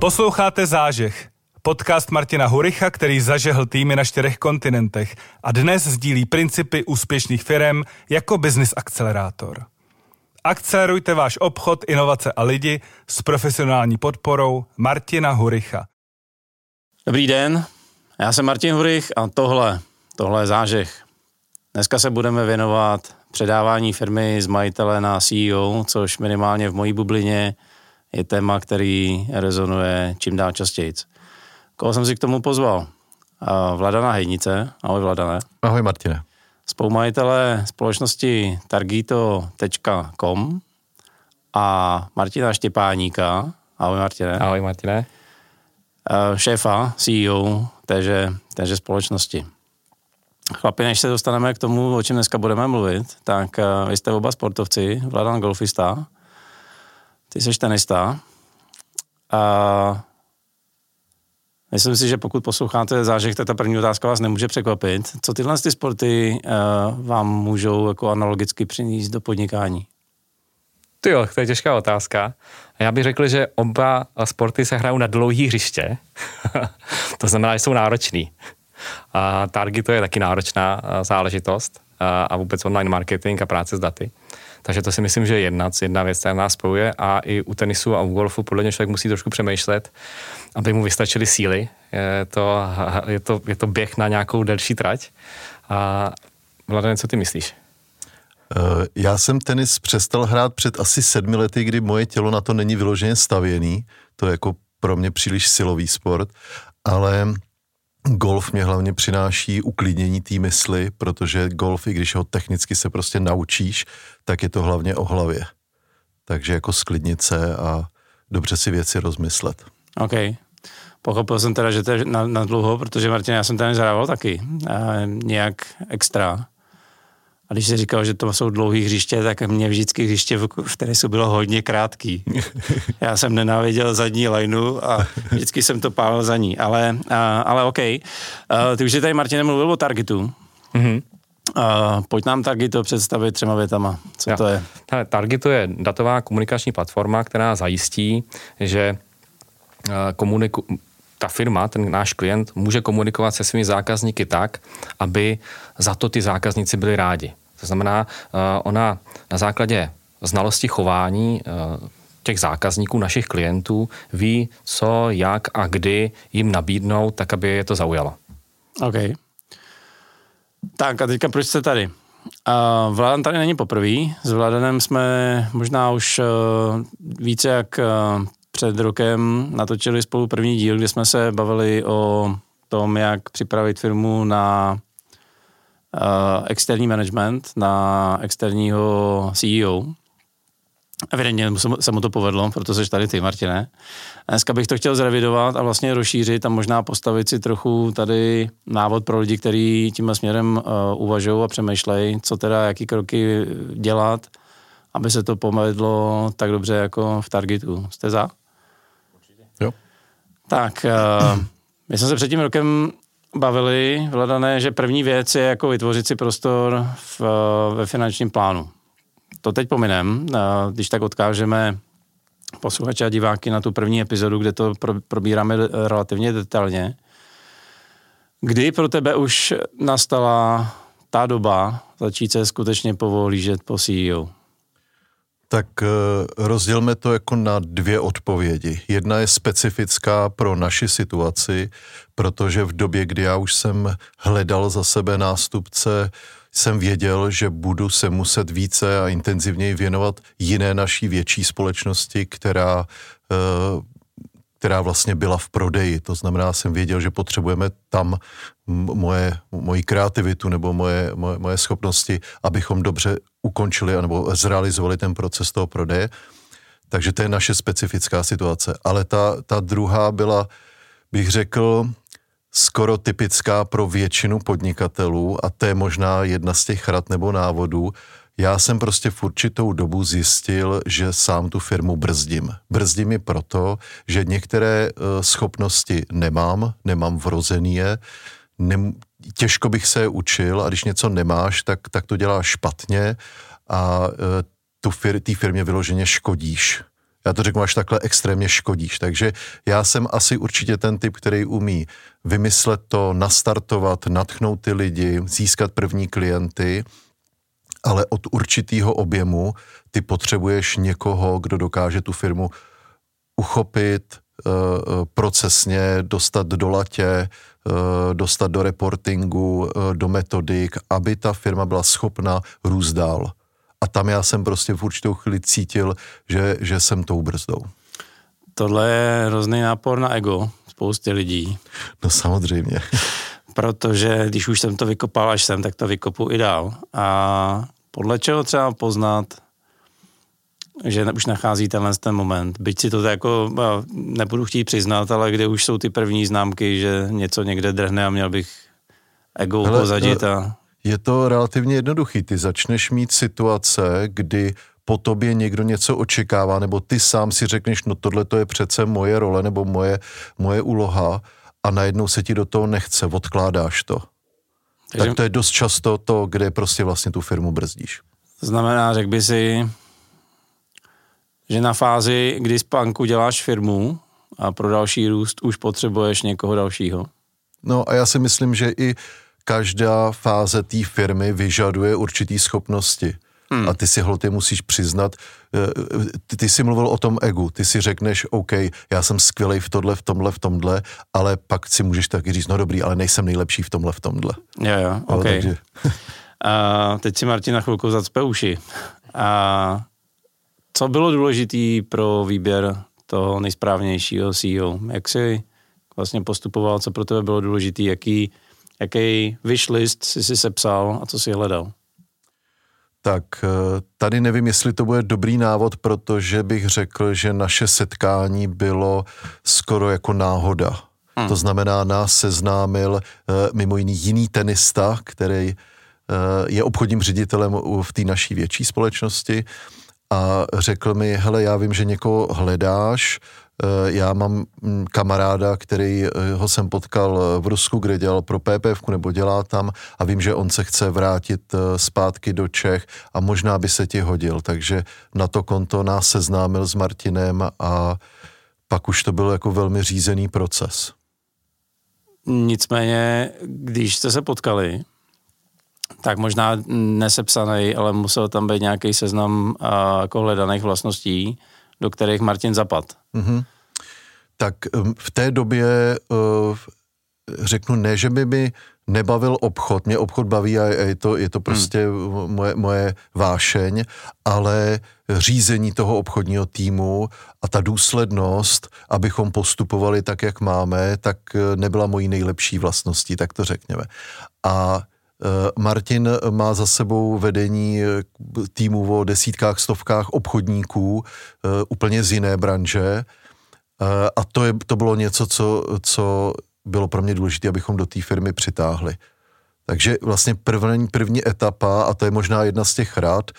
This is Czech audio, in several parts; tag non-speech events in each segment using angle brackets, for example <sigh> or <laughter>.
Posloucháte Zážeh, podcast Martina Huricha, který zažehl týmy na čtyřech kontinentech a dnes sdílí principy úspěšných firm jako business akcelerátor. Akcelerujte váš obchod, inovace a lidi s profesionální podporou Martina Huricha. Dobrý den, já jsem Martin Hurich a tohle, tohle je zážeh. Dneska se budeme věnovat předávání firmy z majitele na CEO, což minimálně v mojí bublině je téma, který rezonuje čím dál častěji. Koho jsem si k tomu pozval? Vladana Hejnice. Ahoj Vladane. Ahoj Martine. Spoumajitele společnosti targito.com a Martina Štěpáníka. Ahoj Martine. Ahoj Martine. Šéfa, CEO téže, téže společnosti. Chlapi, než se dostaneme k tomu, o čem dneska budeme mluvit, tak vy jste oba sportovci, Vladan golfista, ty jsi tenista. A myslím si, že pokud posloucháte zážeh, tak ta první otázka vás nemůže překvapit. Co tyhle ty sporty uh, vám můžou jako analogicky přinést do podnikání? Ty jo, to je těžká otázka. Já bych řekl, že oba sporty se hrajou na dlouhý hřiště. <laughs> to znamená, že jsou náročný. A Target to je taky náročná záležitost a vůbec online marketing a práce s daty. Takže to si myslím, že je jedna, jedna věc, která nás spojuje a i u tenisu a u golfu podle mě člověk musí trošku přemýšlet, aby mu vystačily síly. Je to, je to, je to běh na nějakou delší trať. A Vladane, co ty myslíš? Eh, já jsem tenis přestal hrát před asi sedmi lety, kdy moje tělo na to není vyloženě stavěný. To je jako pro mě příliš silový sport, ale golf mě hlavně přináší uklidnění té mysli, protože golf, i když ho technicky se prostě naučíš, tak je to hlavně o hlavě. Takže jako sklidnit se a dobře si věci rozmyslet. OK. Pochopil jsem teda, že to je na, na dlouho, protože Martin, já jsem tady zahrával taky. A nějak extra. A když jsi říkal, že to jsou dlouhý hřiště, tak mě vždycky hřiště v, v tenisu bylo hodně krátký. <laughs> Já jsem nenáviděl zadní lineu a vždycky jsem to pálil za ní. Ale, a, ale OK. A, ty už jsi tady, Martin, mluvil o targetu. Mm-hmm. Uh, pojď nám Targetu představit třema větama. Co jo. to je? Targetu je datová komunikační platforma, která zajistí, že uh, komuniku, ta firma, ten náš klient, může komunikovat se svými zákazníky tak, aby za to ty zákazníci byli rádi. To znamená, eh, ona na základě znalosti chování eh, těch zákazníků, našich klientů, ví, co, jak a kdy jim nabídnout, tak aby je to zaujalo. OK. Tak a teďka proč jste tady? Uh, Vladan tady není poprvé. S Vladanem jsme možná už uh, více jak před rokem natočili spolu první díl, kdy jsme se bavili o tom, jak připravit firmu na externí management, na externího CEO. Evidentně se mu to povedlo, proto jsi tady ty, Martine. Dneska bych to chtěl zrevidovat a vlastně rozšířit a možná postavit si trochu tady návod pro lidi, kteří tímhle směrem uh, uvažují a přemýšlejí, co teda, jaký kroky dělat, aby se to povedlo tak dobře jako v Targetu. Jste za? Jo. Tak, uh, my jsme se před tím rokem bavili, Vladané, že první věc je jako vytvořit si prostor v, ve finančním plánu. To teď pominem, když tak odkážeme posluchače a diváky na tu první epizodu, kde to pro, probíráme relativně detailně. Kdy pro tebe už nastala ta doba začít se skutečně povolížet po CEO? Tak eh, rozdělme to jako na dvě odpovědi. Jedna je specifická pro naši situaci, protože v době, kdy já už jsem hledal za sebe nástupce, jsem věděl, že budu se muset více a intenzivněji věnovat jiné naší větší společnosti, která eh, která vlastně byla v prodeji. To znamená, jsem věděl, že potřebujeme tam moje, moji kreativitu nebo moje, moje, moje schopnosti, abychom dobře ukončili nebo zrealizovali ten proces toho prodeje. Takže to je naše specifická situace. Ale ta, ta druhá byla, bych řekl, skoro typická pro většinu podnikatelů a to je možná jedna z těch rad nebo návodů, já jsem prostě v určitou dobu zjistil, že sám tu firmu brzdím. Brzdím ji proto, že některé uh, schopnosti nemám, nemám vrozený je, nem, těžko bych se je učil a když něco nemáš, tak, tak to děláš špatně a uh, tu fir, té firmě vyloženě škodíš. Já to řeknu, až takhle extrémně škodíš. Takže já jsem asi určitě ten typ, který umí vymyslet to, nastartovat, natchnout ty lidi, získat první klienty, ale od určitého objemu ty potřebuješ někoho, kdo dokáže tu firmu uchopit, eh, eh, procesně dostat do latě, eh, dostat do reportingu, do metodik, aby ta firma byla schopna růst dál. A tam já jsem prostě v určitou chvíli cítil, že, že jsem tou brzdou. Tohle je hrozný nápor na ego spousty lidí. No samozřejmě. <laughs> Protože když už jsem to vykopal až sem, tak to vykopu i dál. A podle čeho třeba poznat, že už nachází tenhle ten moment. Byť si to jako, nebudu chtít přiznat, ale kde už jsou ty první známky, že něco někde drhne a měl bych ego Hele, pozadit. A... Je to relativně jednoduchý. Ty začneš mít situace, kdy po tobě někdo něco očekává, nebo ty sám si řekneš, no tohle to je přece moje role nebo moje, moje úloha a najednou se ti do toho nechce, odkládáš to. Takže... Tak to je dost často to, kde prostě vlastně tu firmu brzdíš. To znamená, řekl by si, že na fázi, kdy z panku děláš firmu a pro další růst už potřebuješ někoho dalšího. No a já si myslím, že i každá fáze té firmy vyžaduje určitý schopnosti. Hmm. A ty si holty musíš přiznat, eh, ty, ty jsi mluvil o tom egu, ty si řekneš, OK, já jsem skvělý v tohle, v tomhle, v tomhle, ale pak si můžeš taky říct, no dobrý, ale nejsem nejlepší v tomhle, v tomhle. Jo, jo, OK. takže... <laughs> A teď si Martin na chvilku zacpe uši. A co bylo důležité pro výběr toho nejsprávnějšího CEO? Jak jsi vlastně postupoval, co pro tebe bylo důležité, jaký, jaký wishlist jsi si sepsal a co si hledal? Tak eh, tady nevím, jestli to bude dobrý návod, protože bych řekl, že naše setkání bylo skoro jako náhoda. Hmm. To znamená, nás seznámil eh, mimo jiný jiný tenista, který eh, je obchodním ředitelem v té naší větší společnosti a řekl mi, hele, já vím, že někoho hledáš, já mám mm, kamaráda, který eh, ho jsem potkal eh, v Rusku, kde dělal pro PPF nebo dělá tam a vím, že on se chce vrátit zpátky do Čech a možná by se ti hodil, takže na to konto nás seznámil s Martinem a pak už to byl jako velmi řízený proces. Nicméně, když jste se potkali, tak možná nesepsaný, ale musel tam být nějaký seznam jako hledaných vlastností, do kterých Martin zapad. Mm-hmm. Tak v té době uh, řeknu, ne, že by mi nebavil obchod, mě obchod baví a je to, je to hmm. prostě hmm. moje, moje vášeň, ale řízení toho obchodního týmu a ta důslednost, abychom postupovali tak, jak máme, tak uh, nebyla mojí nejlepší vlastností, tak to řekněme. A Eh, Martin má za sebou vedení eh, týmu o desítkách, stovkách obchodníků eh, úplně z jiné branže a to, je, to bylo něco, co, co bylo pro mě důležité, abychom do té firmy přitáhli. Takže vlastně první, první etapa, a to je možná jedna z těch rád,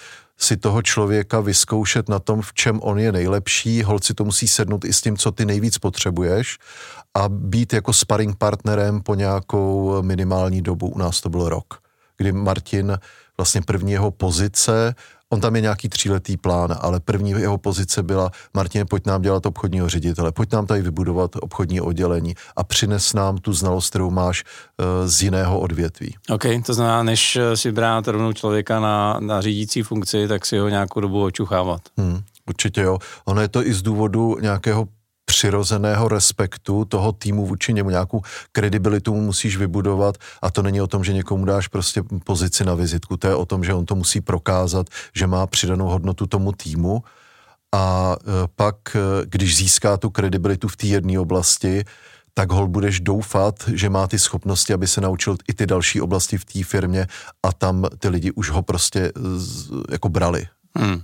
si toho člověka vyzkoušet na tom, v čem on je nejlepší, holci to musí sednout i s tím, co ty nejvíc potřebuješ a být jako sparring partnerem po nějakou minimální dobu. U nás to byl rok, kdy Martin vlastně první jeho pozice, on tam je nějaký tříletý plán, ale první jeho pozice byla, Martin, pojď nám dělat obchodního ředitele, pojď nám tady vybudovat obchodní oddělení a přines nám tu znalost, kterou máš uh, z jiného odvětví. OK, to znamená, než si brát rovnou člověka na, na řídící funkci, tak si ho nějakou dobu očuchávat. Hmm, určitě jo. Ono je to i z důvodu nějakého přirozeného respektu toho týmu vůči němu, nějakou kredibilitu mu musíš vybudovat a to není o tom, že někomu dáš prostě pozici na vizitku, to je o tom, že on to musí prokázat, že má přidanou hodnotu tomu týmu a e, pak, e, když získá tu kredibilitu v té jedné oblasti, tak hol budeš doufat, že má ty schopnosti, aby se naučil i ty další oblasti v té firmě a tam ty lidi už ho prostě jako brali. Hmm.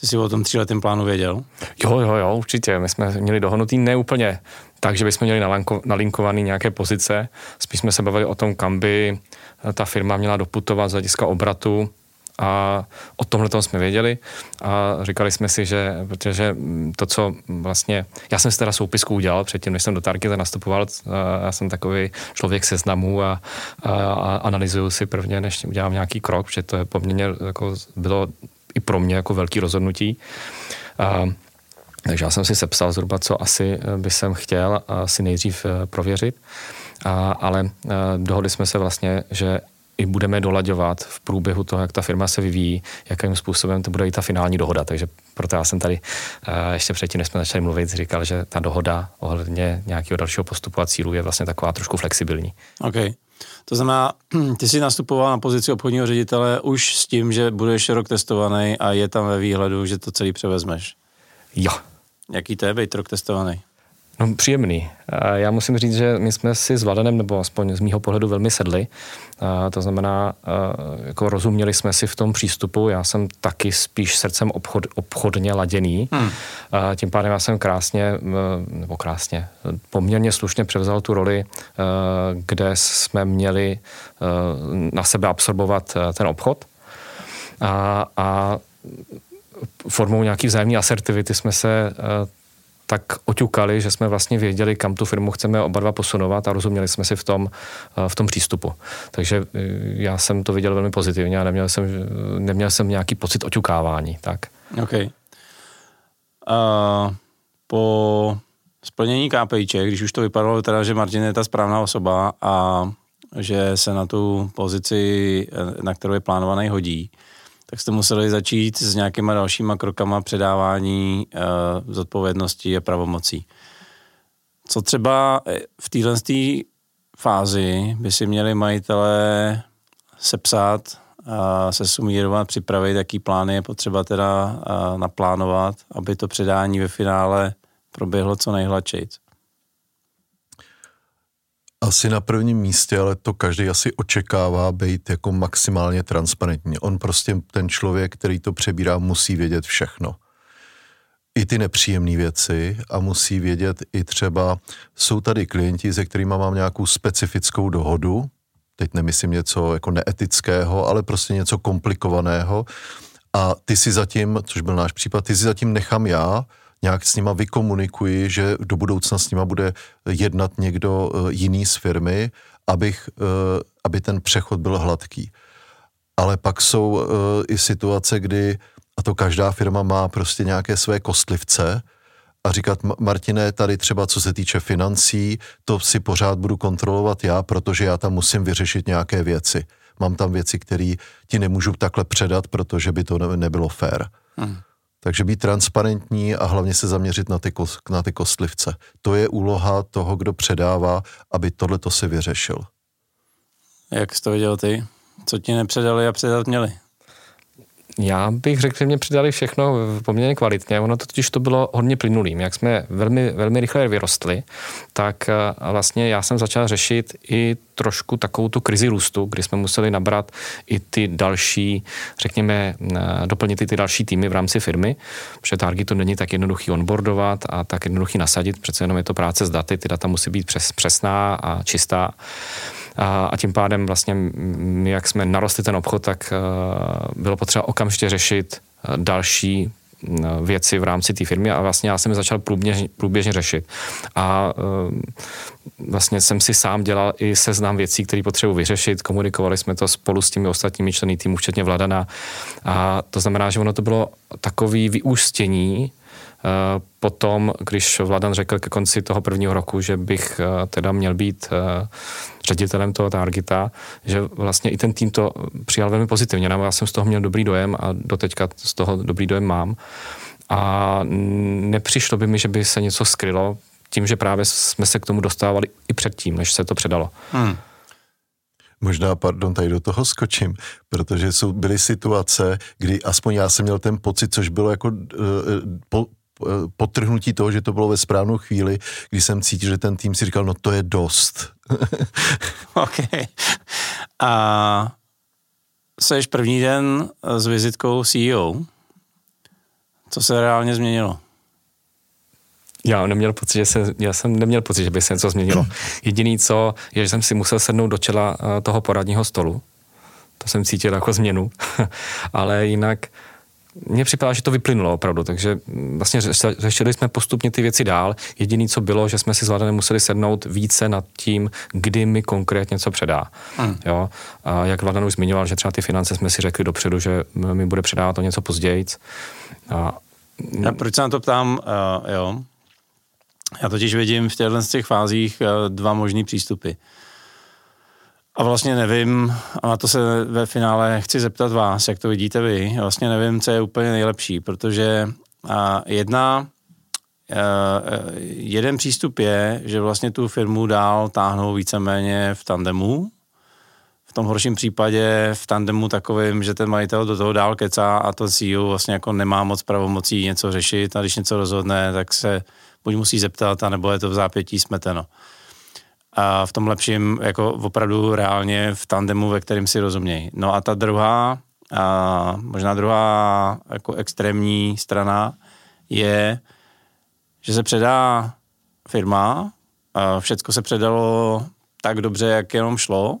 Ty jsi o tom tříletém plánu věděl? Jo, jo, jo, určitě. My jsme měli dohodnutý neúplně tak, že bychom měli nalinkovaný nějaké pozice. Spíš jsme se bavili o tom, kam by ta firma měla doputovat z hlediska obratu a o tomhle tom jsme věděli a říkali jsme si, že protože to, co vlastně, já jsem si teda soupisku udělal předtím, než jsem do Targeta nastupoval, já jsem takový člověk seznamů a, a, a analyzuju si prvně, než udělám nějaký krok, protože to je poměrně jako bylo i pro mě jako velký rozhodnutí. A, Takže já jsem si sepsal zhruba, co asi by jsem chtěl si nejdřív prověřit, a, ale dohodli jsme se vlastně, že i budeme dolaďovat v průběhu toho, jak ta firma se vyvíjí, jakým způsobem to bude i ta finální dohoda. Takže proto já jsem tady ještě předtím, než jsme začali mluvit, říkal, že ta dohoda ohledně nějakého dalšího postupu a cílu je vlastně taková trošku flexibilní. OK. To znamená, <clears throat> ty jsi nastupoval na pozici obchodního ředitele už s tím, že budeš rok testovaný a je tam ve výhledu, že to celý převezmeš. Jo. Jaký to je být rok testovaný? No, příjemný. Já musím říct, že my jsme si s Vladanem, nebo aspoň z mýho pohledu, velmi sedli. To znamená, jako rozuměli jsme si v tom přístupu. Já jsem taky spíš srdcem obchod, obchodně laděný. Hmm. Tím pádem já jsem krásně, nebo krásně, poměrně slušně převzal tu roli, kde jsme měli na sebe absorbovat ten obchod. A, a formou nějaký vzájemné asertivity jsme se tak oťukali, že jsme vlastně věděli, kam tu firmu chceme oba dva posunovat a rozuměli jsme si v tom, eh, v tom přístupu. Takže eh, já jsem to viděl velmi pozitivně a neměl jsem, neměl jsem nějaký pocit oťukávání. Tak. OK. Uh, po splnění KPIček, když už to vypadalo teda, že Martin je ta správná osoba a že se na tu pozici, na kterou je plánovaný, hodí, tak jste museli začít s nějakýma dalšíma krokama předávání uh, zodpovědností a pravomocí. Co třeba eh, v téhle fázi by si měli majitelé sepsat, a se sumírovat, připravit, jaký plány je potřeba teda uh, naplánovat, aby to předání ve finále proběhlo co nejhladčejc asi na prvním místě, ale to každý asi očekává být jako maximálně transparentní. On prostě, ten člověk, který to přebírá, musí vědět všechno. I ty nepříjemné věci a musí vědět i třeba, jsou tady klienti, se kterými mám nějakou specifickou dohodu, teď nemyslím něco jako neetického, ale prostě něco komplikovaného a ty si zatím, což byl náš případ, ty si zatím nechám já, nějak s nima vykomunikuji, že do budoucna s nima bude jednat někdo eh, jiný z firmy, abych, eh, aby ten přechod byl hladký. Ale pak jsou eh, i situace, kdy, a to každá firma má prostě nějaké své kostlivce, a říkat, Martine, tady třeba co se týče financí, to si pořád budu kontrolovat já, protože já tam musím vyřešit nějaké věci. Mám tam věci, které ti nemůžu takhle předat, protože by to nebylo fér. Hmm. Takže být transparentní a hlavně se zaměřit na ty, na ty kostlivce. To je úloha toho, kdo předává, aby tohle to si vyřešil. Jak jsi to viděl ty? Co ti nepředali a předat měli? Já bych řekl, že mě přidali všechno poměrně kvalitně. Ono totiž to bylo hodně plynulým. Jak jsme velmi, velmi rychle vyrostli, tak eh, vlastně já jsem začal řešit i trošku takovou tu krizi růstu, kdy jsme museli nabrat i ty další, řekněme, eh, doplnit i ty další týmy v rámci firmy, protože Target to není tak jednoduchý onboardovat a tak jednoduchý nasadit, přece jenom je to práce s daty, ty data musí být přes, přesná a čistá. A, a tím pádem vlastně jak jsme narostli ten obchod, tak uh, bylo potřeba okamžitě řešit uh, další věci v rámci té firmy a vlastně já jsem je začal průběžně, průběžně řešit. A uh, vlastně jsem si sám dělal i seznam věcí, které potřebuji vyřešit, komunikovali jsme to spolu s těmi ostatními členy týmu, včetně Vladana. A to znamená, že ono to bylo takový vyústění Eh, potom, když Vladan řekl ke konci toho prvního roku, že bych eh, teda měl být eh, ředitelem toho Targeta, že vlastně i ten tým to přijal velmi pozitivně. Já jsem z toho měl dobrý dojem a doteďka z toho dobrý dojem mám. A nepřišlo by mi, že by se něco skrylo tím, že právě jsme se k tomu dostávali i předtím, než se to předalo. Hmm. Možná, pardon, tady do toho skočím, protože jsou, byly situace, kdy aspoň já jsem měl ten pocit, což bylo jako uh, po, potrhnutí toho, že to bylo ve správnou chvíli, kdy jsem cítil, že ten tým si říkal, no to je dost. <laughs> ok. A seš první den s vizitkou CEO. Co se reálně změnilo? Já neměl pocit, že se, já jsem neměl pocit, že by se něco změnilo. <clears throat> Jediný co, je, že jsem si musel sednout do čela eh, toho poradního stolu. To jsem cítil jako změnu. <laughs> Ale jinak mně připadá, že to vyplynulo opravdu, takže vlastně řešili jsme postupně ty věci dál. Jediný, co bylo, že jsme si zvládli museli sednout více nad tím, kdy mi konkrétně něco předá. Hmm. Jo? A jak Vladan už zmiňoval, že třeba ty finance jsme si řekli dopředu, že mi bude předávat to něco později. A Já proč se na to ptám, uh, jo. Já totiž vidím v těchto z těch fázích uh, dva možný přístupy. A vlastně nevím, a na to se ve finále chci zeptat vás, jak to vidíte vy. Vlastně nevím, co je úplně nejlepší, protože jedna, uh, jeden přístup je, že vlastně tu firmu dál táhnou víceméně v tandemu, tom horším případě v tandemu takovým, že ten majitel do toho dál kecá a to CEO vlastně jako nemá moc pravomocí něco řešit a když něco rozhodne, tak se buď musí zeptat, anebo je to v zápětí smeteno. A v tom lepším, jako opravdu reálně v tandemu, ve kterým si rozumějí. No a ta druhá, a možná druhá jako extrémní strana je, že se předá firma, a všecko se předalo tak dobře, jak jenom šlo,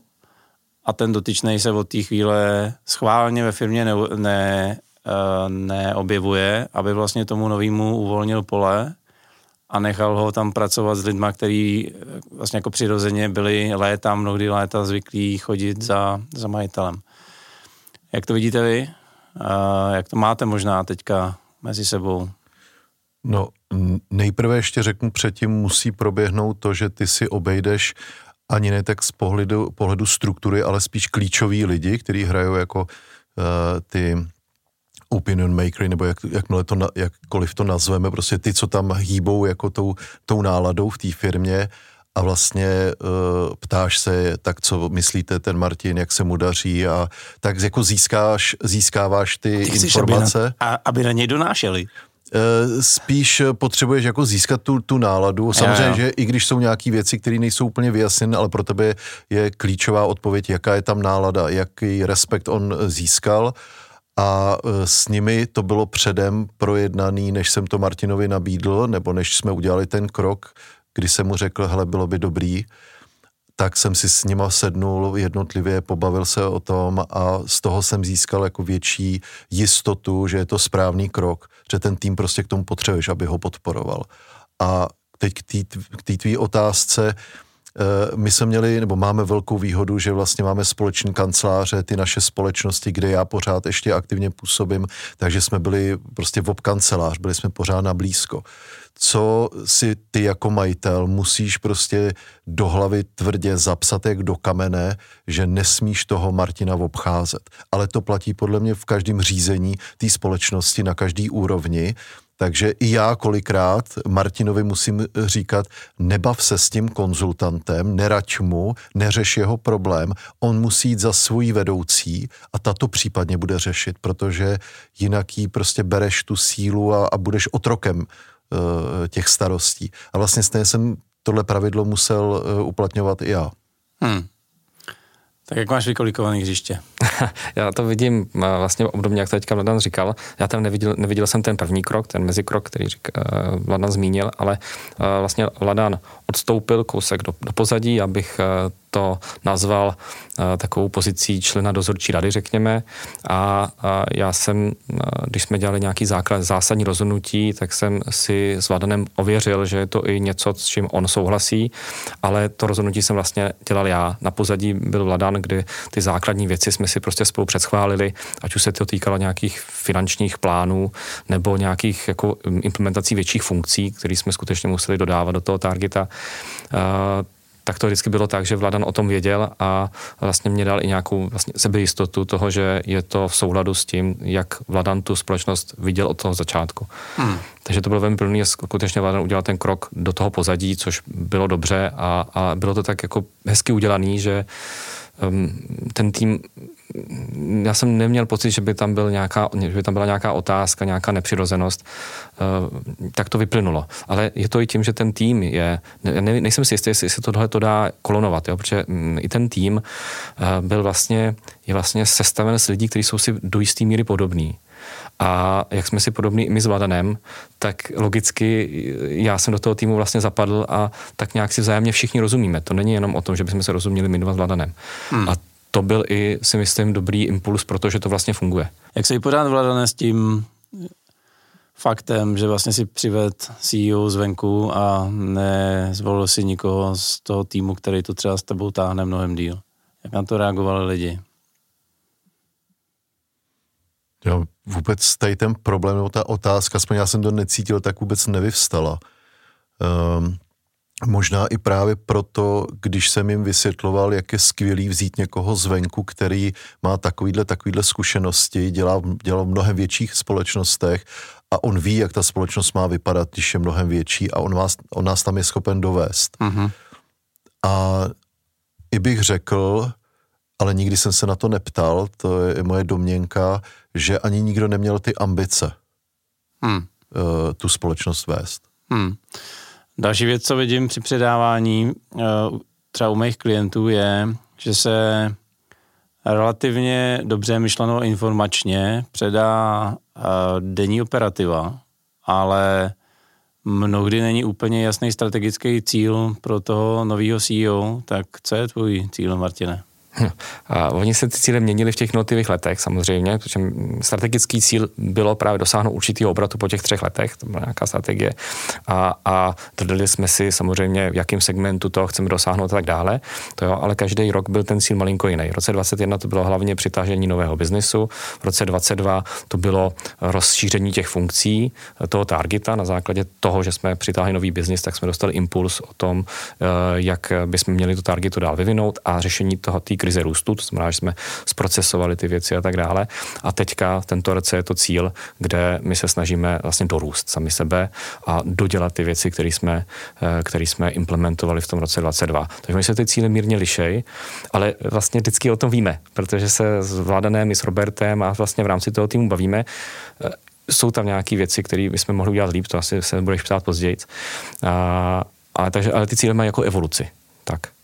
a ten dotyčný se od té chvíle schválně ve firmě ne, ne, neobjevuje, aby vlastně tomu novému uvolnil pole a nechal ho tam pracovat s lidma, kteří eh, vlastně jako přirozeně byli léta, mnohdy léta zvyklí chodit za, za majitelem. Jak to vidíte vy? Jak to máte možná teďka mezi sebou? No, nejprve ještě řeknu, předtím musí proběhnout to, že ty si obejdeš ani ne tak z pohledu, pohledu struktury, ale spíš klíčoví lidi, kteří hrajou jako uh, ty opinion makery, nebo jak, jakmile to, jakkoliv to nazveme, prostě ty, co tam hýbou jako tou, tou náladou v té firmě a vlastně uh, ptáš se, tak co myslíte ten Martin, jak se mu daří a tak jako získáš, získáváš ty, ty informace. Aby na, a aby na něj donášeli. Eh, spíš potřebuješ jako získat tu, tu náladu. Samozřejmě, jo, jo. že i když jsou nějaké věci, které nejsou úplně vyjasněné, ale pro tebe je klíčová odpověď, jaká je tam nálada, jaký respekt on získal a eh, s nimi to bylo předem projednaný, než jsem to Martinovi nabídl, nebo než jsme udělali ten krok, kdy jsem mu řekl, hele, bylo by dobrý, tak jsem si s nima sednul jednotlivě, pobavil se o tom a z toho jsem získal jako větší jistotu, že je to správný krok, že ten tým prostě k tomu potřebuješ, aby ho podporoval. A teď k té tvý otázce, eh, my jsme měli, nebo máme velkou výhodu, že vlastně máme společný kanceláře, ty naše společnosti, kde já pořád ještě aktivně působím, takže jsme byli prostě v kancelář, byli jsme pořád na blízko co si ty jako majitel musíš prostě do hlavy tvrdě zapsat jak do kamene, že nesmíš toho Martina obcházet. Ale to platí podle mě v každém řízení té společnosti na každý úrovni, takže i já kolikrát Martinovi musím říkat, nebav se s tím konzultantem, nerač mu, neřeš jeho problém, on musí jít za svůj vedoucí a tato případně bude řešit, protože jinak jí prostě bereš tu sílu a, a budeš otrokem Eh, těch starostí. A vlastně stejně jsem tohle pravidlo musel eh, uplatňovat i já. Hmm. Tak jak máš vykolikovaný hřiště? <laughs> já to vidím eh, vlastně obdobně, jak to teďka Vladan říkal. Já tam neviděl, neviděl jsem ten první krok, ten mezikrok, který řík, Vladan zmínil, ale vlastně Vladan odstoupil kousek do, do pozadí, abych to nazval uh, takovou pozicí člena dozorčí rady, řekněme. A, já jsem, uh, když jsme dělali nějaký základ, zásadní rozhodnutí, tak jsem si s Vladanem ověřil, že je to i něco, s čím on souhlasí, ale to rozhodnutí jsem vlastně dělal já. Na pozadí byl Vladan, kdy ty základní věci jsme si prostě spolu předschválili, ať už se to týkalo nějakých finančních plánů nebo nějakých jako implementací větších funkcí, které jsme skutečně museli dodávat do toho targeta. Tak to vždycky bylo tak, že Vladan o tom věděl a vlastně mě dal i nějakou vlastně sebejistotu toho, že je to v souladu s tím, jak Vladan tu společnost viděl od toho začátku. Hmm. Takže to bylo velmi první, skutečně Vladan udělal ten krok do toho pozadí, což bylo dobře a, a bylo to tak jako hezky udělaný, že um, ten tým já jsem neměl pocit, že by tam, byl nějaká, že by tam byla nějaká otázka, nějaká nepřirozenost, uh, tak to vyplynulo. Ale je to i tím, že ten tým je, ne, nejsem si jistý, jestli se tohle to dá kolonovat, jo, protože um, i ten tým uh, byl vlastně, je vlastně sestaven z lidí, kteří jsou si do jisté míry podobní. A jak jsme si podobní i my s Vladanem, tak logicky já jsem do toho týmu vlastně zapadl a tak nějak si vzájemně všichni rozumíme. To není jenom o tom, že bychom se rozuměli my dva s Vladanem. Hmm. A to byl i, si myslím, dobrý impuls, protože to vlastně funguje. Jak se jí pořád Vladané s tím faktem, že vlastně si přived CEO zvenku a nezvolil si nikoho z toho týmu, který to třeba s tebou táhne mnohem díl. Jak na to reagovali lidi? Já vůbec tady ten problém, nebo ta otázka, aspoň já jsem to necítil, tak vůbec nevyvstala. Um, Možná i právě proto, když jsem jim vysvětloval, jak je skvělý vzít někoho zvenku, který má takovýhle, takovýhle zkušenosti, dělá, dělá v mnohem větších společnostech a on ví, jak ta společnost má vypadat, když je mnohem větší a on, vás, on nás tam je schopen dovést. Mm-hmm. A i bych řekl, ale nikdy jsem se na to neptal, to je moje domněnka, že ani nikdo neměl ty ambice mm. tu společnost vést. Mm. Další věc, co vidím při předávání uh, třeba u mých klientů je, že se relativně dobře myšleno informačně předá uh, denní operativa, ale mnohdy není úplně jasný strategický cíl pro toho nového CEO, tak co je tvůj cíl, Martine? A oni se ty cíle měnili v těch jednotlivých letech samozřejmě, protože strategický cíl bylo právě dosáhnout určitého obratu po těch třech letech, to byla nějaká strategie. A, a dodali jsme si samozřejmě, v jakém segmentu to chceme dosáhnout a tak dále. To jo, ale každý rok byl ten cíl malinko jiný. V roce 2021 to bylo hlavně přitažení nového biznesu, v roce 2022 to bylo rozšíření těch funkcí toho targeta na základě toho, že jsme přitáhli nový biznis, tak jsme dostali impuls o tom, eh, jak bychom měli tu targetu dál vyvinout a řešení toho té krize růstu, to znamená, že jsme zprocesovali ty věci a tak dále. A teďka tento roce je to cíl, kde my se snažíme vlastně dorůst sami sebe a dodělat ty věci, které jsme, eh, které jsme implementovali v tom roce 22. Takže my se ty cíle mírně lišej, ale vlastně vždycky o tom víme, protože se s Vládanem, s Robertem a vlastně v rámci toho týmu bavíme eh, jsou tam nějaké věci, které bychom mohli udělat líp, to asi se budeš ptát později. A, a takže, ale ty cíle mají jako evoluci. Tak.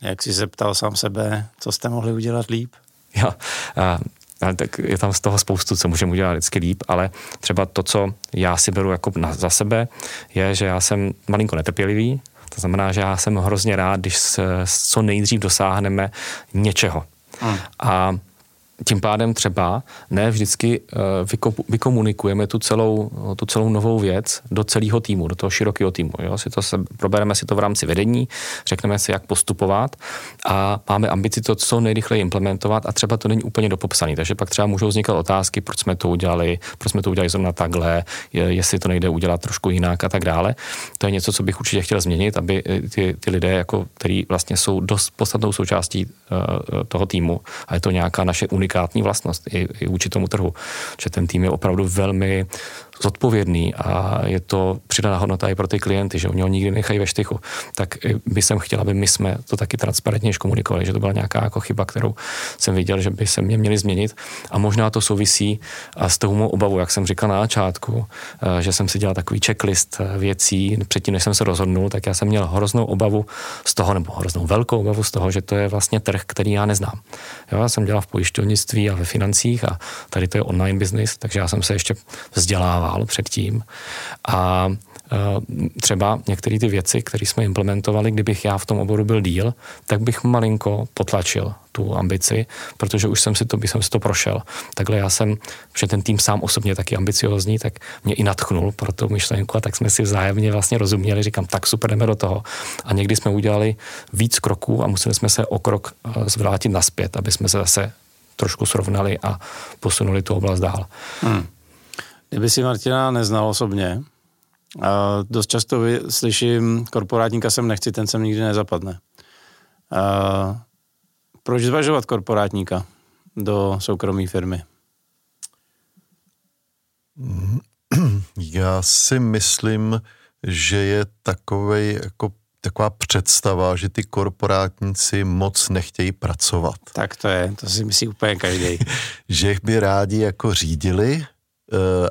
Jak jsi se ptal sám sebe, co jste mohli udělat líp? Jo, a, a tak je tam z toho spoustu, co můžeme udělat vždycky líp, ale třeba to, co já si beru jako na, za sebe, je, že já jsem malinko netrpělivý, to znamená, že já jsem hrozně rád, když se, co nejdřív dosáhneme něčeho. Hmm. A tím pádem třeba ne vždycky uh, vykomunikujeme tu celou, tu celou novou věc do celého týmu, do toho širokého týmu. Jo? Si to se, probereme si to v rámci vedení, řekneme si, jak postupovat a máme ambici to co nejrychleji implementovat a třeba to není úplně dopopsaný. Takže pak třeba můžou vznikat otázky, proč jsme to udělali, proč jsme to udělali zrovna takhle, jestli to nejde udělat trošku jinak a tak dále. To je něco, co bych určitě chtěl změnit, aby ty, ty lidé, jako, který vlastně jsou dost podstatnou součástí uh, toho týmu a je to nějaká naše unikátní unikátní vlastnost i, i vůči tomu trhu. Že ten tým je opravdu velmi zodpovědný a je to přidaná hodnota i pro ty klienty, že oni ho nikdy nechají ve štychu. Tak by jsem chtěl, aby my jsme to taky transparentně komunikovali, že to byla nějaká jako chyba, kterou jsem viděl, že by se mě měli změnit a možná to souvisí a s tou mou obavu, jak jsem říkal na začátku, eh, že jsem si dělal takový checklist eh, věcí předtím, než jsem se rozhodnul, tak já jsem měl hroznou obavu z toho, nebo hroznou velkou obavu z toho, že to je vlastně trh, který já neznám. Jo, já jsem dělal v pojišťovnictví a ve financích a tady to je online business, takže já jsem se ještě vzdělával vzdělával předtím a e, třeba některé ty věci, které jsme implementovali, kdybych já v tom oboru byl díl, tak bych malinko potlačil tu ambici, protože už jsem si to, bych jsem si to prošel. Takhle já jsem, že ten tým sám osobně taky ambiciozní, tak mě i natchnul pro tu myšlenku a tak jsme si vzájemně vlastně rozuměli, říkám, tak super, jdeme do toho. A někdy jsme udělali víc kroků a museli jsme se o krok e, zvrátit naspět, aby jsme se zase trošku srovnali a posunuli tu oblast dál. Hmm. Kdyby si Martina neznal osobně, a dost často vy, slyším, korporátníka sem nechci, ten sem nikdy nezapadne. A proč zvažovat korporátníka do soukromé firmy? Já si myslím, že je takovej, jako taková představa, že ty korporátníci moc nechtějí pracovat. Tak to je, to si myslí úplně každý. <laughs> že by rádi jako řídili,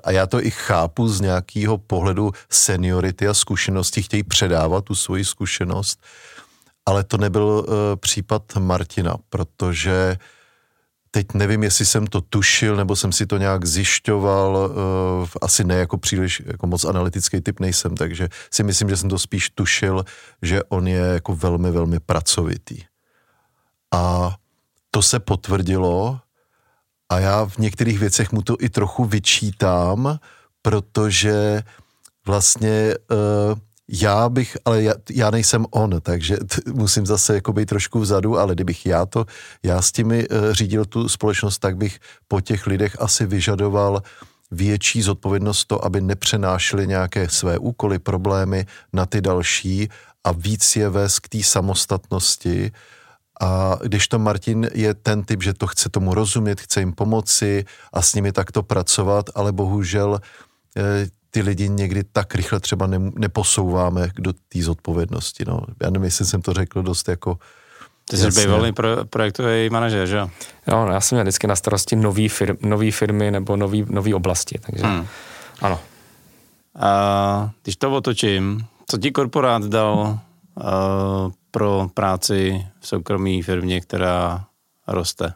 a já to i chápu z nějakého pohledu seniority a zkušenosti, chtějí předávat tu svoji zkušenost, ale to nebyl eh, případ Martina, protože teď nevím, jestli jsem to tušil, nebo jsem si to nějak zjišťoval, eh, asi ne jako příliš jako moc analytický typ nejsem, takže si myslím, že jsem to spíš tušil, že on je jako velmi, velmi pracovitý. A to se potvrdilo a já v některých věcech mu to i trochu vyčítám, protože vlastně uh, Já bych, ale já, já nejsem on, takže <laughs> t, musím zase jako být trošku vzadu, ale kdybych já to, já s těmi uh, řídil tu společnost, tak bych po těch lidech asi vyžadoval větší zodpovědnost to, aby nepřenášeli nějaké své úkoly, problémy na ty další a víc je vést k té samostatnosti. A když to Martin je ten typ, že to chce tomu rozumět, chce jim pomoci a s nimi takto pracovat, ale bohužel eh, ty lidi někdy tak rychle třeba ne, neposouváme do té zodpovědnosti. No. Já nevím, jestli jsem to řekl dost jako ty jsi bývalý pro, projektový manažer, že jo? Jo, no, já jsem měl vždycky na starosti nový, fir, nový firmy nebo nový, nový oblasti, takže hmm. ano. A když to otočím, co ti korporát dal pro práci v soukromé firmě, která roste?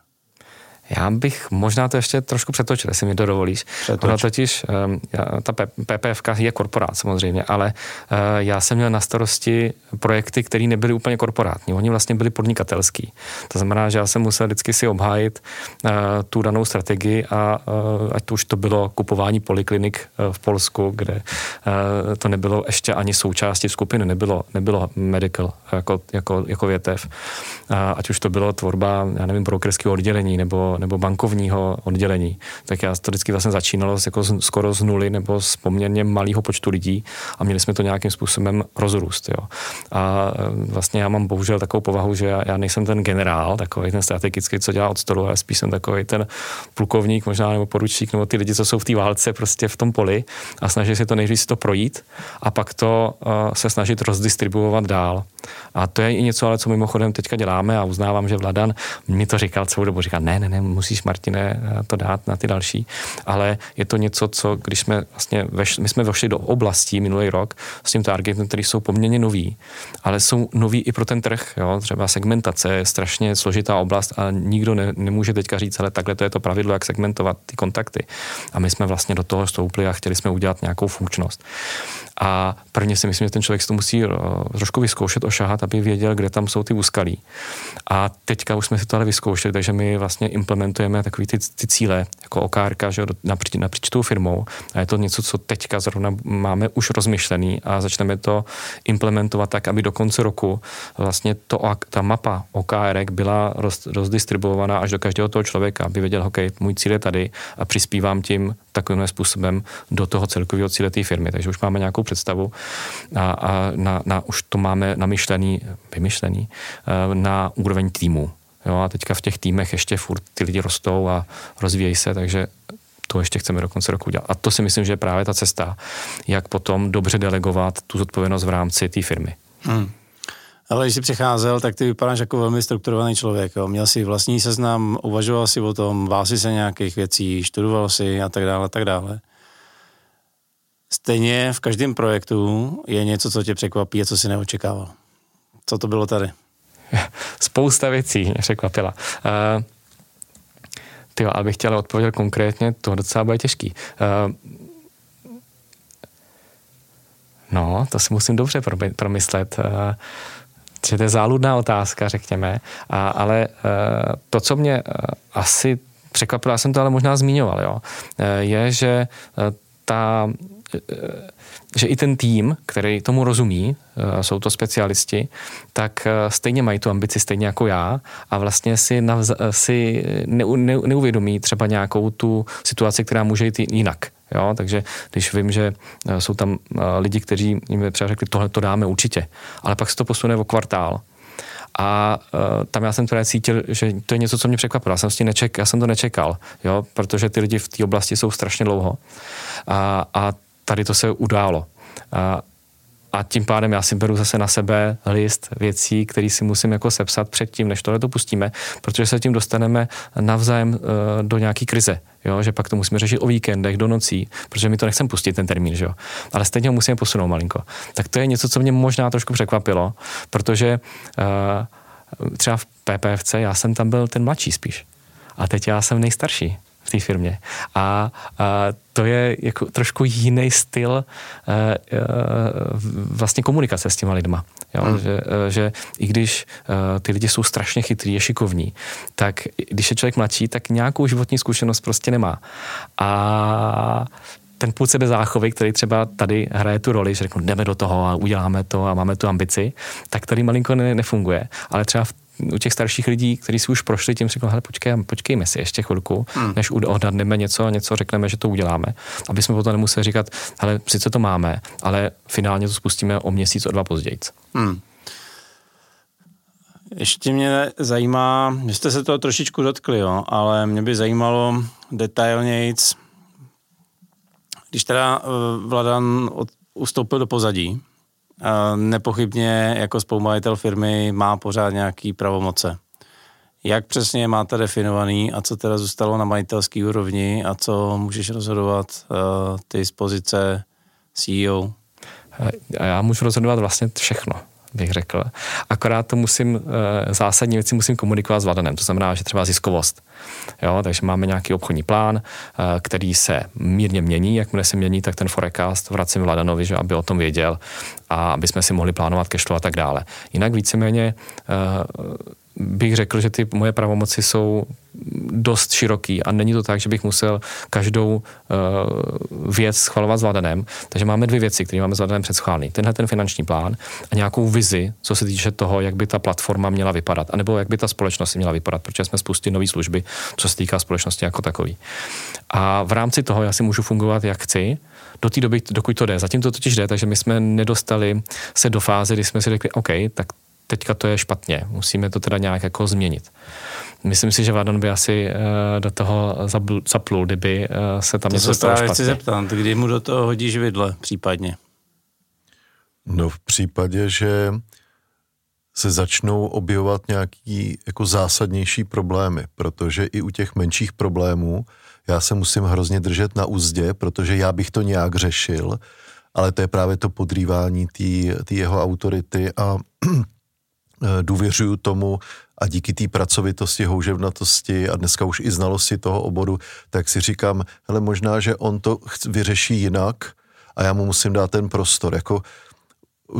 Já bych možná to ještě trošku přetočil, jestli mi to dovolíš. Přetoč. Ono totiž, ehm, ta PPF je korporát samozřejmě, ale eh, já jsem měl na starosti projekty, které nebyly úplně korporátní. Oni vlastně byli podnikatelský. To znamená, že já jsem musel vždycky si obhájit eh, tu danou strategii a eh, ať to už to bylo kupování poliklinik v Polsku, kde to nebylo ještě ani součástí skupiny, nebylo, nebylo medical jako, jako, jako větev. Ať už to bylo tvorba, já nevím, brokerského oddělení nebo nebo bankovního oddělení, tak já to vždycky vlastně začínalo jako z, skoro z nuly nebo z poměrně malého počtu lidí a měli jsme to nějakým způsobem rozrůst. Jo. A e, vlastně já mám bohužel takovou povahu, že já, já nejsem ten generál, takový ten strategický, co dělá od stolu, ale spíš jsem takový ten plukovník možná nebo poručík, nebo ty lidi, co jsou v té válce prostě v tom poli a snaží se to nejdřív to projít a pak to uh, se snažit rozdistribuovat dál. A to je i něco, ale co mimochodem teďka děláme a uznávám, že Vladan mi to říkal celou dobu. Říkal, ne, ne, ne, musíš, Martine, to dát na ty další. Ale je to něco, co, když jsme vlastně, veš, my jsme vešli do oblastí minulý rok s tím targetem, který jsou poměrně nový, ale jsou noví i pro ten trh. Jo? Třeba segmentace je strašně složitá oblast a nikdo ne, nemůže teďka říct, ale takhle to je to pravidlo, jak segmentovat ty kontakty. A my jsme vlastně do toho stoupli a chtěli jsme udělat nějakou funkčnost. A prvně si myslím, že ten člověk si to musí uh, trošku vyzkoušet, ošahat, aby věděl, kde tam jsou ty úskalí. A teďka už jsme si to ale vyzkoušeli, takže my vlastně implementujeme takový ty, ty cíle, jako okárka, že napříč, napříč tou firmou. A je to něco, co teďka zrovna máme už rozmyšlený a začneme to implementovat tak, aby do konce roku vlastně to, ta mapa OKR byla roz, rozdistribuovaná až do každého toho člověka, aby věděl, OK, můj cíl je tady a přispívám tím takovým způsobem do toho celkového cíle té firmy. Takže už máme nějakou představu a, a na, na, už to máme namyšlený, vymyšlený eh, na úroveň týmu. Jo, a teďka v těch týmech ještě furt ty lidi rostou a rozvíjejí se, takže to ještě chceme do konce roku udělat. A to si myslím, že je právě ta cesta, jak potom dobře delegovat tu zodpovědnost v rámci té firmy. Hmm. Ale když jsi přicházel, tak ty vypadáš jako velmi strukturovaný člověk. Jo. Měl si vlastní seznam, uvažoval si o tom, bál si se nějakých věcí, študoval si a tak dále, a tak dále. Stejně v každém projektu je něco, co tě překvapí a co si neočekával. Co to bylo tady? <laughs> Spousta věcí mě překvapila. Uh, tyjo, abych chtěl odpovědět konkrétně, to docela bude těžký. Uh, no, to si musím dobře promyslet. Uh, že to je záludná otázka, řekněme, a, ale to, co mě asi překvapilo, já jsem to ale možná zmiňoval, jo, je, že ta že i ten tým, který tomu rozumí, jsou to specialisti, tak stejně mají tu ambici stejně jako já a vlastně si, navz, si ne, ne, neuvědomí třeba nějakou tu situaci, která může jít jinak. Jo, takže když vím, že eh, jsou tam eh, lidi, kteří jim třeba řekli, tohle to dáme určitě, ale pak se to posune o kvartál, a uh, tam já jsem teda cítil, že to je něco, co mě překvapilo. Já jsem, si neček, já jsem to nečekal, jo, protože ty lidi v té oblasti jsou strašně dlouho. A, a tady to se událo. A, a tím pádem já si beru zase na sebe list věcí, který si musím jako sepsat předtím, než tohle to pustíme, protože se tím dostaneme navzájem uh, do nějaký krize, jo? že pak to musíme řešit o víkendech, do nocí, protože mi to nechcem pustit ten termín, že jo? ale stejně ho musíme posunout malinko. Tak to je něco, co mě možná trošku překvapilo, protože uh, třeba v PPFC já jsem tam byl ten mladší spíš. A teď já jsem nejstarší v té firmě. A, a to je jako trošku jiný styl a, e, a, e, vlastně komunikace s těma lidma. Jo? Hmm. Že, e, že i když a, ty lidi jsou strašně chytrý, je šikovní, tak když je člověk mladší, tak nějakou životní zkušenost prostě nemá. A ten půd sebezáchovy, který třeba tady hraje tu roli, že řeknu, jdeme do toho a uděláme to a máme tu ambici, tak tady malinko ne, nefunguje. Ale třeba v u těch starších lidí, kteří si už prošli, tím řekl, hele, počkej, počkejme si ještě chvilku, hmm. než odhadneme něco a něco řekneme, že to uděláme. Aby jsme potom nemuseli říkat, hele, sice to máme, ale finálně to spustíme o měsíc, o dva později. Hmm. Ještě mě zajímá, vy jste se toho trošičku dotkli, jo, ale mě by zajímalo detailnějc, když teda uh, Vladan od, ustoupil do pozadí, nepochybně jako spolumajitel firmy má pořád nějaký pravomoce. Jak přesně máte definovaný a co teda zůstalo na majitelské úrovni a co můžeš rozhodovat uh, ty z pozice CEO? A já můžu rozhodovat vlastně všechno bych řekl. Akorát to musím, eh, zásadní věci musím komunikovat s Vladanem, to znamená, že třeba ziskovost. Jo, takže máme nějaký obchodní plán, eh, který se mírně mění, jakmile se mění, tak ten forecast vracím Vladanovi, že aby o tom věděl a aby jsme si mohli plánovat cashflow a tak dále. Jinak víceméně eh, bych řekl, že ty moje pravomoci jsou dost široký a není to tak, že bych musel každou uh, věc schvalovat s Vladanem. Takže máme dvě věci, které máme s Vladanem předschválný. Tenhle ten finanční plán a nějakou vizi, co se týče toho, jak by ta platforma měla vypadat, anebo jak by ta společnost měla vypadat, protože jsme spustili nové služby, co se týká společnosti jako takový. A v rámci toho já si můžu fungovat, jak chci, do té doby, dokud to jde. Zatím to totiž jde, takže my jsme nedostali se do fáze, kdy jsme si řekli, OK, tak teďka to je špatně, musíme to teda nějak jako změnit. Myslím si, že Vadon by asi uh, do toho zaplul, kdyby uh, se tam to něco stalo špatně. chci zeptat, kdy mu do toho hodíš vidle případně? No v případě, že se začnou objevovat nějaký jako zásadnější problémy, protože i u těch menších problémů já se musím hrozně držet na úzdě, protože já bych to nějak řešil, ale to je právě to podrývání té jeho autority a Eh, <clears throat> důvěřuju tomu a díky té pracovitosti, houževnatosti a dneska už i znalosti toho oboru, tak si říkám, hele, možná, že on to vyřeší jinak a já mu musím dát ten prostor. Jako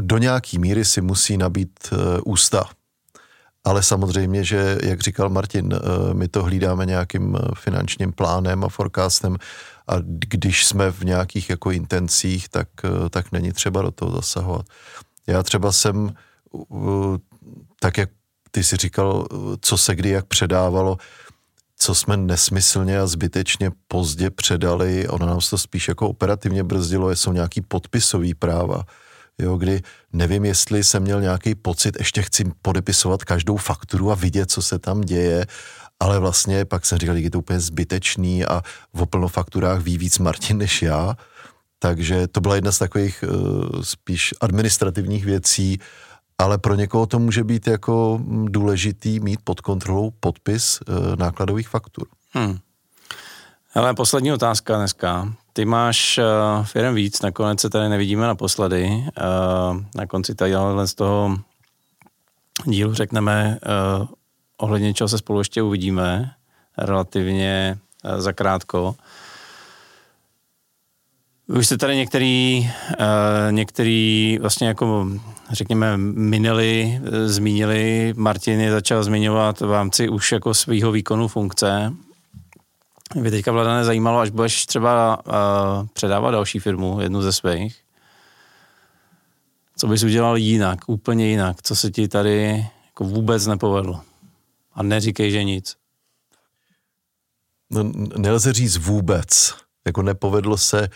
do nějaký míry si musí nabít uh, ústa. Ale samozřejmě, že, jak říkal Martin, uh, my to hlídáme nějakým finančním plánem a forecastem a když jsme v nějakých jako intencích, tak, uh, tak není třeba do toho zasahovat. Já třeba jsem tak jak ty si říkal, co se kdy jak předávalo, co jsme nesmyslně a zbytečně pozdě předali, ono nás to spíš jako operativně brzdilo, jsou nějaký podpisový práva, jo, kdy nevím, jestli jsem měl nějaký pocit, ještě chci podepisovat každou fakturu a vidět, co se tam děje, ale vlastně pak jsem říkal, že je to úplně zbytečný a v fakturách ví víc Martin než já, takže to byla jedna z takových uh, spíš administrativních věcí, ale pro někoho to může být jako mm, důležitý mít pod kontrolou podpis e, nákladových faktur. Hmm. Ale poslední otázka dneska. Ty máš uh, firm víc, nakonec se tady nevidíme naposledy. Uh, na konci tady z toho dílu řekneme, uh, ohledně čeho se spolu ještě uvidíme, relativně uh, zakrátko. Už jste tady některý, uh, některý vlastně jako řekněme minili, uh, zmínili, Martin je začal zmiňovat v rámci už jako svého výkonu funkce. Mě teďka vláda nezajímalo, až budeš třeba uh, předávat další firmu, jednu ze svých. Co bys udělal jinak, úplně jinak, co se ti tady jako vůbec nepovedlo. A neříkej, že nic. No, nelze říct vůbec. Jako nepovedlo se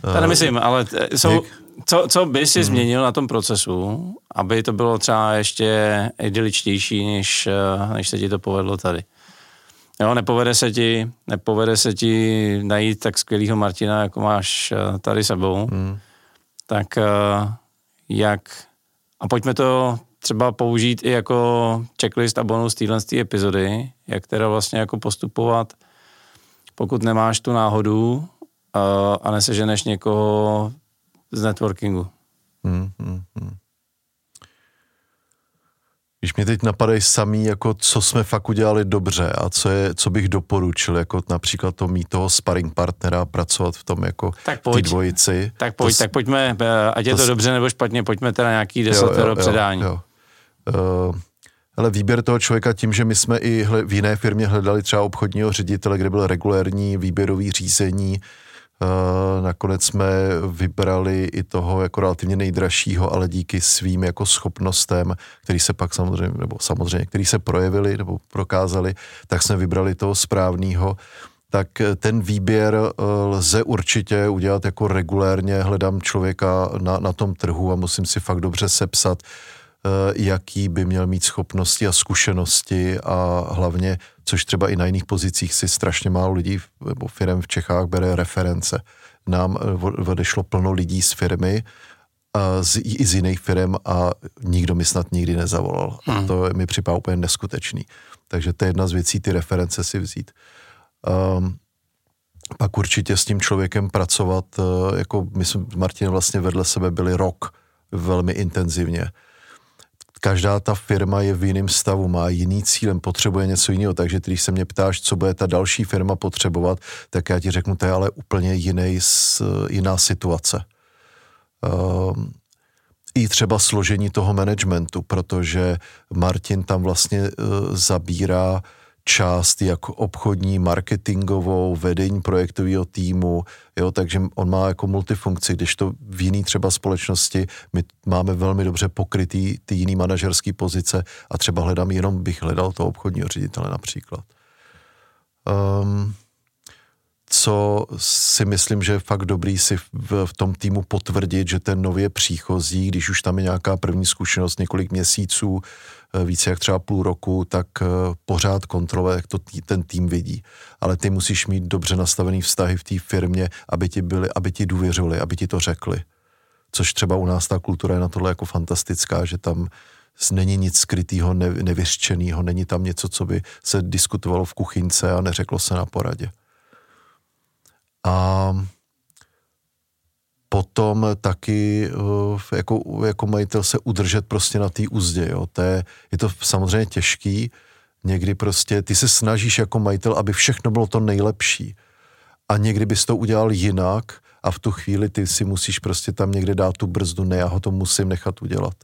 to nemyslím, ale jsou, co, co by si hmm. změnil na tom procesu, aby to bylo třeba ještě idyličtější, než, eh, než se ti to povedlo tady? Jo, nepovede se ti, nepovede se ti najít tak skvělýho Martina, jako máš eh, tady sebou, hmm. tak eh, jak, a pojďme to třeba použít i jako checklist a bonus téhle epizody, jak teda vlastně jako postupovat, pokud nemáš tu náhodu, a, a neseženeš někoho z networkingu. Hmm, hmm, hmm. Když mě teď napadají samý, jako co jsme fakt udělali dobře a co, je, co bych doporučil, jako například to mít toho sparring partnera, pracovat v tom jako tak pojď, dvojici. Tak pojď, to, tak pojďme, eh, ať je to, to dobře nebo špatně, pojďme teda nějaký desatero předání. Jo, jo. Uh, ale výběr toho člověka tím, že my jsme i v jiné firmě hledali třeba obchodního ředitele, kde byl regulérní výběrový řízení, nakonec jsme vybrali i toho jako relativně nejdražšího, ale díky svým jako schopnostem, který se pak samozřejmě, nebo samozřejmě, který se projevili nebo prokázali, tak jsme vybrali toho správného tak ten výběr eh, lze určitě udělat jako regulérně. Hledám člověka na, na tom trhu a musím si fakt dobře sepsat, eh, jaký by měl mít schopnosti a zkušenosti a hlavně, což třeba i na jiných pozicích si strašně málo lidí nebo firm v Čechách bere reference. Nám eh, odešlo plno lidí z firmy, a z, i z jiných firm a nikdo mi snad nikdy nezavolal. Hmm. A to mi připadá úplně neskutečný. Takže to je jedna z věcí, ty reference si vzít. Um, pak určitě s tím člověkem pracovat, uh, jako my jsme Martin vlastně vedle sebe byli rok velmi intenzivně. Každá ta firma je v jiném stavu, má jiný cílem, potřebuje něco jiného, takže když se mě ptáš, co bude ta další firma potřebovat, tak já ti řeknu, to je ale úplně jiný, jiná situace. Um, i třeba složení toho managementu, protože Martin tam vlastně uh, zabírá část jako obchodní, marketingovou, vedení projektového týmu, jo, takže on má jako multifunkci, když to v jiný třeba společnosti my máme velmi dobře pokrytý ty jiný manažerský pozice a třeba hledám, jenom bych hledal toho obchodního ředitele například. Um, co si myslím, že je fakt dobrý si v, v tom týmu potvrdit, že ten nově příchozí, když už tam je nějaká první zkušenost několik měsíců, více jak třeba půl roku, tak eh, pořád kontroluje, jak to tý, ten tým vidí. Ale ty musíš mít dobře nastavený vztahy v té firmě, aby ti byli, aby ti důvěřili, aby ti to řekli. Což třeba u nás ta kultura je na tohle jako fantastická, že tam není nic skrytého, nevyřčeného, není tam něco, co by se diskutovalo v kuchyňce a neřeklo se na poradě. A potom taky eh, jako, jako majitel se udržet prostě na té úzdě, jo. To je, je to samozřejmě těžký, někdy prostě ty se snažíš jako majitel, aby všechno bylo to nejlepší a někdy bys to udělal jinak a v tu chvíli ty si musíš prostě tam někde dát tu brzdu, ne, já ho to musím nechat udělat.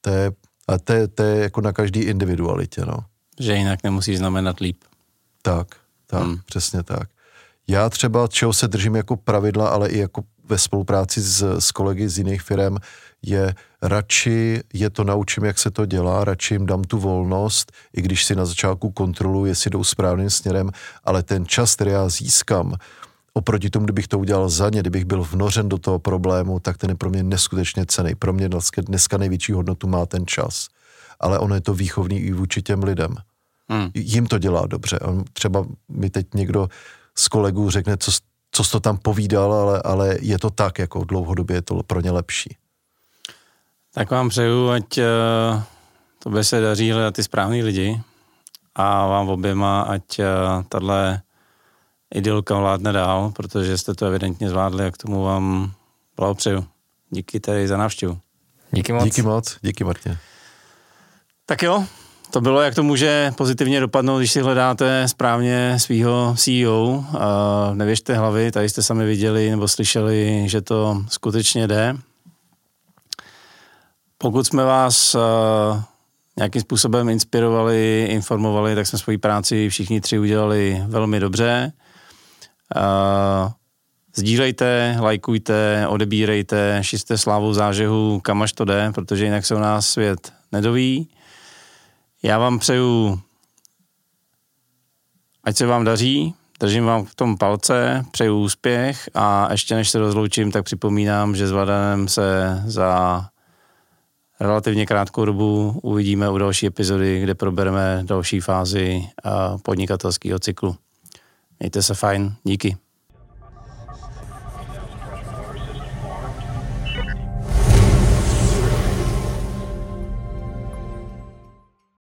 To je, a to je, to je jako na každý individualitě, no. Že jinak nemusíš znamenat líp. Tak, tak, hmm. přesně tak. Já třeba, čeho se držím jako pravidla, ale i jako ve spolupráci s, s kolegy z jiných firm, je radši je to naučím, jak se to dělá, radši jim dám tu volnost, i když si na začátku kontroluji, jestli jdou správným směrem, ale ten čas, který já získám, oproti tomu, kdybych to udělal za ně, kdybych byl vnořen do toho problému, tak ten je pro mě neskutečně cený. Pro mě dneska, největší hodnotu má ten čas. Ale ono je to výchovný i vůči těm lidem. Hmm. Jim to dělá dobře. On, třeba mi teď někdo z kolegů řekne, co, co jsi to tam povídal, ale, ale je to tak, jako dlouhodobě je to pro ně lepší. Tak vám přeju, ať uh, to by se daří hledat ty správný lidi a vám oběma, ať uh, tahle idylka vládne dál, protože jste to evidentně zvládli a k tomu vám blahopřeju. Díky tady za návštěvu. Díky moc. Díky moc, díky Martě. Tak jo, to bylo, jak to může pozitivně dopadnout, když si hledáte správně svého CEO. Nevěžte hlavy, tady jste sami viděli nebo slyšeli, že to skutečně jde. Pokud jsme vás nějakým způsobem inspirovali, informovali, tak jsme svoji práci všichni tři udělali velmi dobře. Sdílejte, lajkujte, odebírejte, šiste slávu zážehu, kam až to jde, protože jinak se u nás svět nedoví. Já vám přeju, ať se vám daří, držím vám v tom palce, přeju úspěch a ještě než se rozloučím, tak připomínám, že s Vladanem se za relativně krátkou dobu uvidíme u další epizody, kde probereme další fázi podnikatelského cyklu. Mějte se fajn, díky.